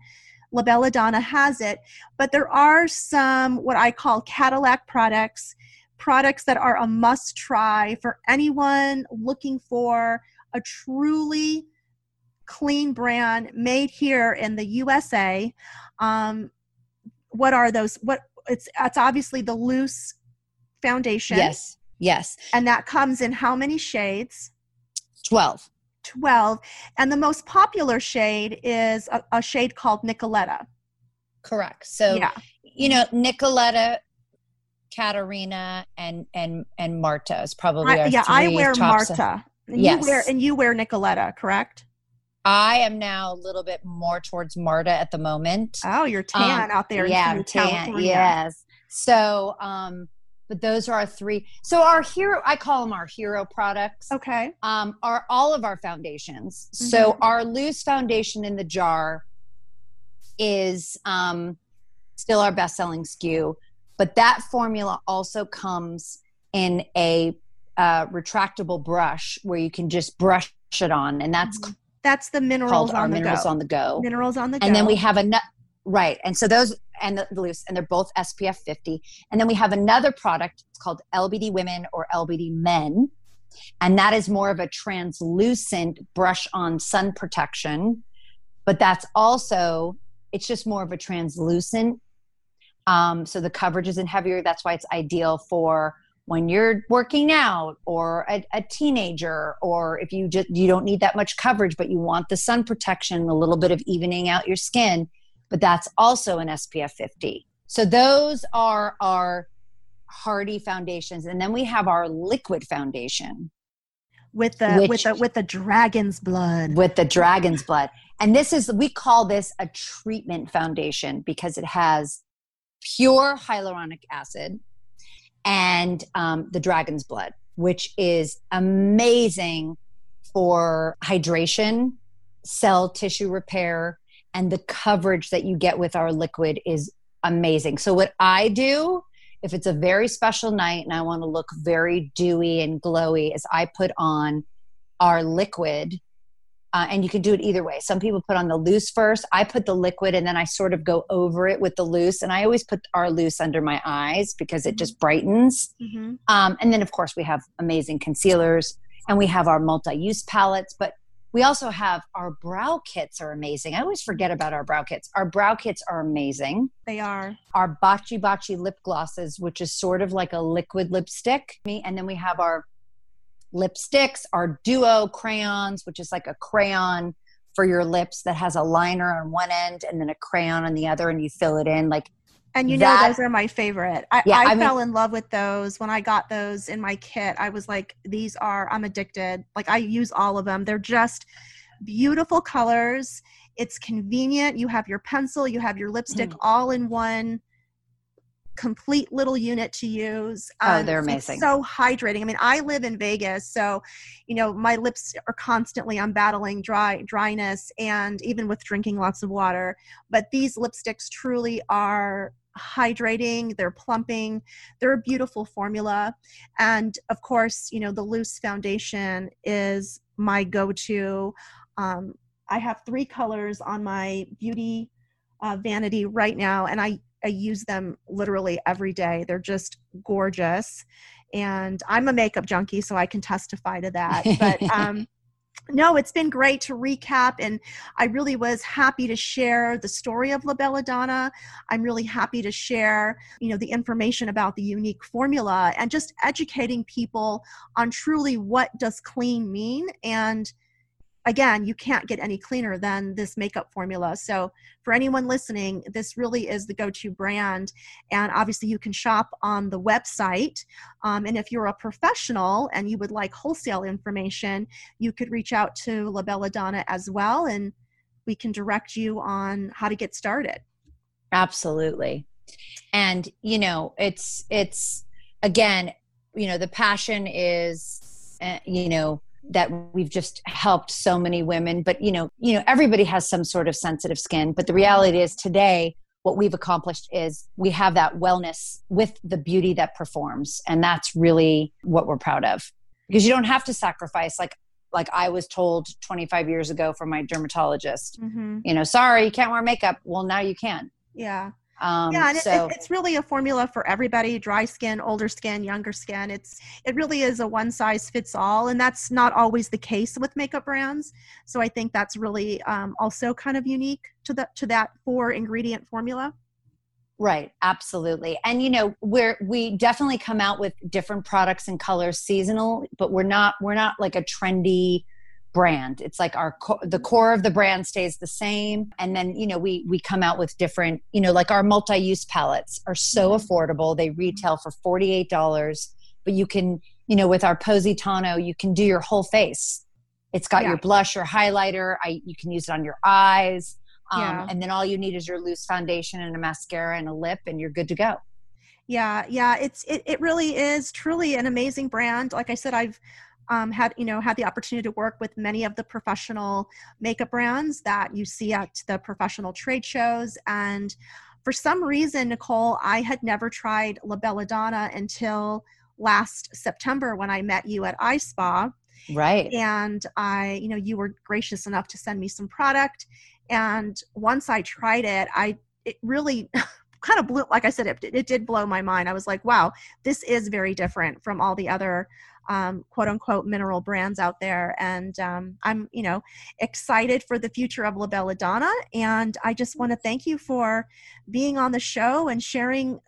La Bella Donna has it, but there are some what I call Cadillac products, products that are a must try for anyone looking for a truly clean brand made here in the USA. Um, what are those? What it's it's obviously the loose foundation. Yes. Yes. And that comes in how many shades? 12 12. And the most popular shade is a, a shade called Nicoletta. Correct. So, yeah. you know, Nicoletta, Katarina, and and and Marta is probably I, yeah. I wear Marta. And yes. You wear, and you wear Nicoletta, correct? I am now a little bit more towards Marta at the moment. Oh, you're tan um, out there. Yeah, tan. California. Yes. So, um, but those are our three. So our hero, I call them our hero products. Okay. Um, are all of our foundations. Mm-hmm. So our loose foundation in the jar is um, still our best selling SKU, but that formula also comes in a uh, retractable brush where you can just brush it on, and that's mm-hmm. that's the minerals on the minerals go. on the go. Minerals on the go. And then we have a nut. Right. And so those and the, loose, and they're both SPF 50. And then we have another product it's called LBD Women or LBD Men. And that is more of a translucent brush on sun protection. But that's also, it's just more of a translucent. Um, so the coverage isn't heavier. That's why it's ideal for when you're working out or a, a, teenager or if you just you don't need that much coverage but you want the sun protection a little bit of evening out your skin but that's also an SPF 50. So those are our hardy foundations and then we have our liquid foundation with the which, with the with the dragon's blood. With the dragon's blood. And this is we call this a treatment foundation because it has pure hyaluronic acid and um, the dragon's blood, which is amazing for hydration, cell tissue repair, and the coverage that you get with our liquid is amazing. So, what I do if it's a very special night and I want to look very dewy and glowy, is I put on our liquid. Uh, and you can do it either way. Some people put on the loose first. I put the liquid and then I sort of go over it with the loose. And I always put our loose under my eyes because it just brightens. Mm-hmm. Um, and then, of course, we have amazing concealers and we have our multi use palettes. But we also have our brow kits are amazing. I always forget about our brow kits. Our brow kits are amazing. They are. Our Baci Baci lip glosses, which is sort of like a liquid lipstick. And then we have our lipsticks, our duo crayons, which is like a crayon for your lips that has a liner on one end and then a crayon on the other, and you fill it in. Like and you that, know, those are my favorite. I, yeah, I, I fell mean, in love with those when I got those in my kit. I was like, these are, I'm addicted. Like, I use all of them. They're just beautiful colors. It's convenient. You have your pencil, you have your lipstick mm. all in one complete little unit to use. Um, oh, they're amazing. so hydrating. I mean, I live in Vegas, so you know my lips are constantly. I'm battling dry dryness, and even with drinking lots of water. But these lipsticks truly are hydrating, they're plumping, they're a beautiful formula. And of course, you know, the loose foundation is my go to. Um, I have three colors on my beauty uh, vanity right now, and I, I use them literally every day. They're just gorgeous. And I'm a makeup junkie, so I can testify to that. But um, no, it's been great to recap, and I really was happy to share the story of La Bella Donna. I'm really happy to share, you know, the information about the unique formula and just educating people on truly what does clean mean and again, you can't get any cleaner than this makeup formula. So, for anyone listening, this really is the go to brand. And obviously, you can shop on the website. Um, and if you're a professional and you would like wholesale information, you could reach out to La Bella Donna as well, and we can direct you on how to get started. Absolutely. And, you know, it's, it's, again, you know, the passion is, uh, you know, that we've just helped so many women but you know you know everybody has some sort of sensitive skin but the reality is today what we've accomplished is we have that wellness with the beauty that performs and that's really what we're proud of. Because you don't have to sacrifice like like i was told 25 years ago from my dermatologist mm-hmm. you know sorry you can't wear makeup. Well now you can. Yeah um, yeah, and so, it, it's really a formula for everybody: dry skin, older skin, younger skin. It's it really is a one size fits all, and that's not always the case with makeup brands. So I think that's really um, also kind of unique to the to that four ingredient formula. Right, absolutely. And you know, we're we definitely come out with different products and colors seasonal, but we're not we're not like a trendy brand. It's like our co- the core of the brand stays the same, and then you know we we come out with different. You know, like our multi-use palettes are so mm-hmm. affordable. They retail for forty eight dollars, but you can you know with our Positano you can do your whole face. It's got yeah. your blush, your highlighter. I you can use it on your eyes. Um, yeah. And then all you need is your loose foundation and a mascara and a lip, and you're good to go. Yeah, yeah, it's it, it really is truly an amazing brand. Like I said, I've um, had you know had the opportunity to work with many of the professional makeup brands that you see at the professional trade shows. And for some reason nicole i had never tried la bella donna until last september when i met you at ispa right. And i you know you were gracious enough to send me some product. And once i tried it i it really kind of blew like i said it, it did blow my mind. I was like wow this is very different from all the other um, quote unquote mineral brands out there. And um, i'm you know excited for the future of la bella donna and i just want to thank you for being on the show and sharing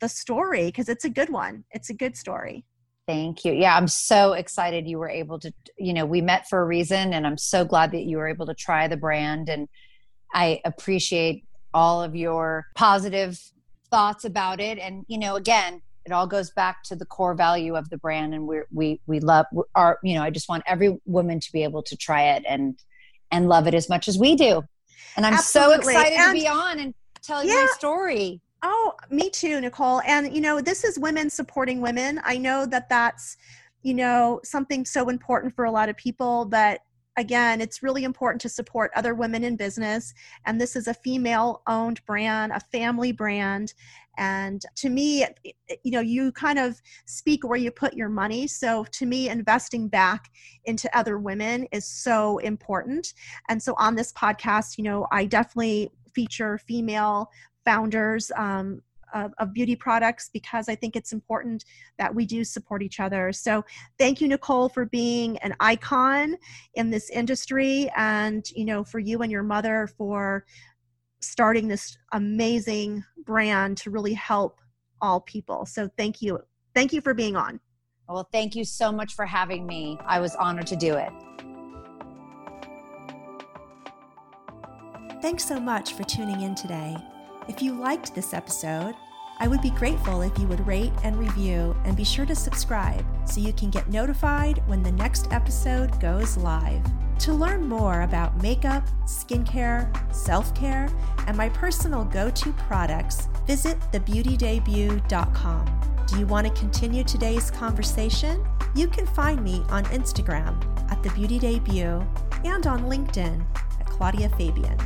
the story because it's a good one. It's a good story. Thank you. Yeah, I'm so excited you were able to, you know, we met for a reason and I'm so glad that you were able to try the brand. And I appreciate all of your positive thoughts about it. And you know again it all goes back to the core value of the brand and we we we love our you know i just want every woman to be able to try it and and love it as much as we do and i'm Absolutely. so excited and, to be on and tell yeah. you my story oh me too nicole and you know this is women supporting women i know that that's you know something so important for a lot of people but again, it's really important to support other women in business. And this is a female owned brand, a family brand. And to me, you know, you kind of speak where you put your money. So to me, investing back into other women is so important. And so on this podcast, you know, I definitely feature female founders um, of, of, beauty products because I think it's important that we do support each other. So thank you, Nicole, for being an icon in this industry and, you know, for you and your mother for starting this amazing brand to really help all people. So thank you. Thank you for being on. Well, thank you so much for having me. I was honored to do it. Thanks so much for tuning in today. If you liked this episode, I would be grateful if you would rate and review and be sure to subscribe so you can get notified when the next episode goes live. To learn more about makeup, skincare, self care, and my personal go to products, visit thebeautydebut.com. Do you want to continue today's conversation? You can find me on Instagram at The Beauty Debut and on LinkedIn at Claudia Fabian.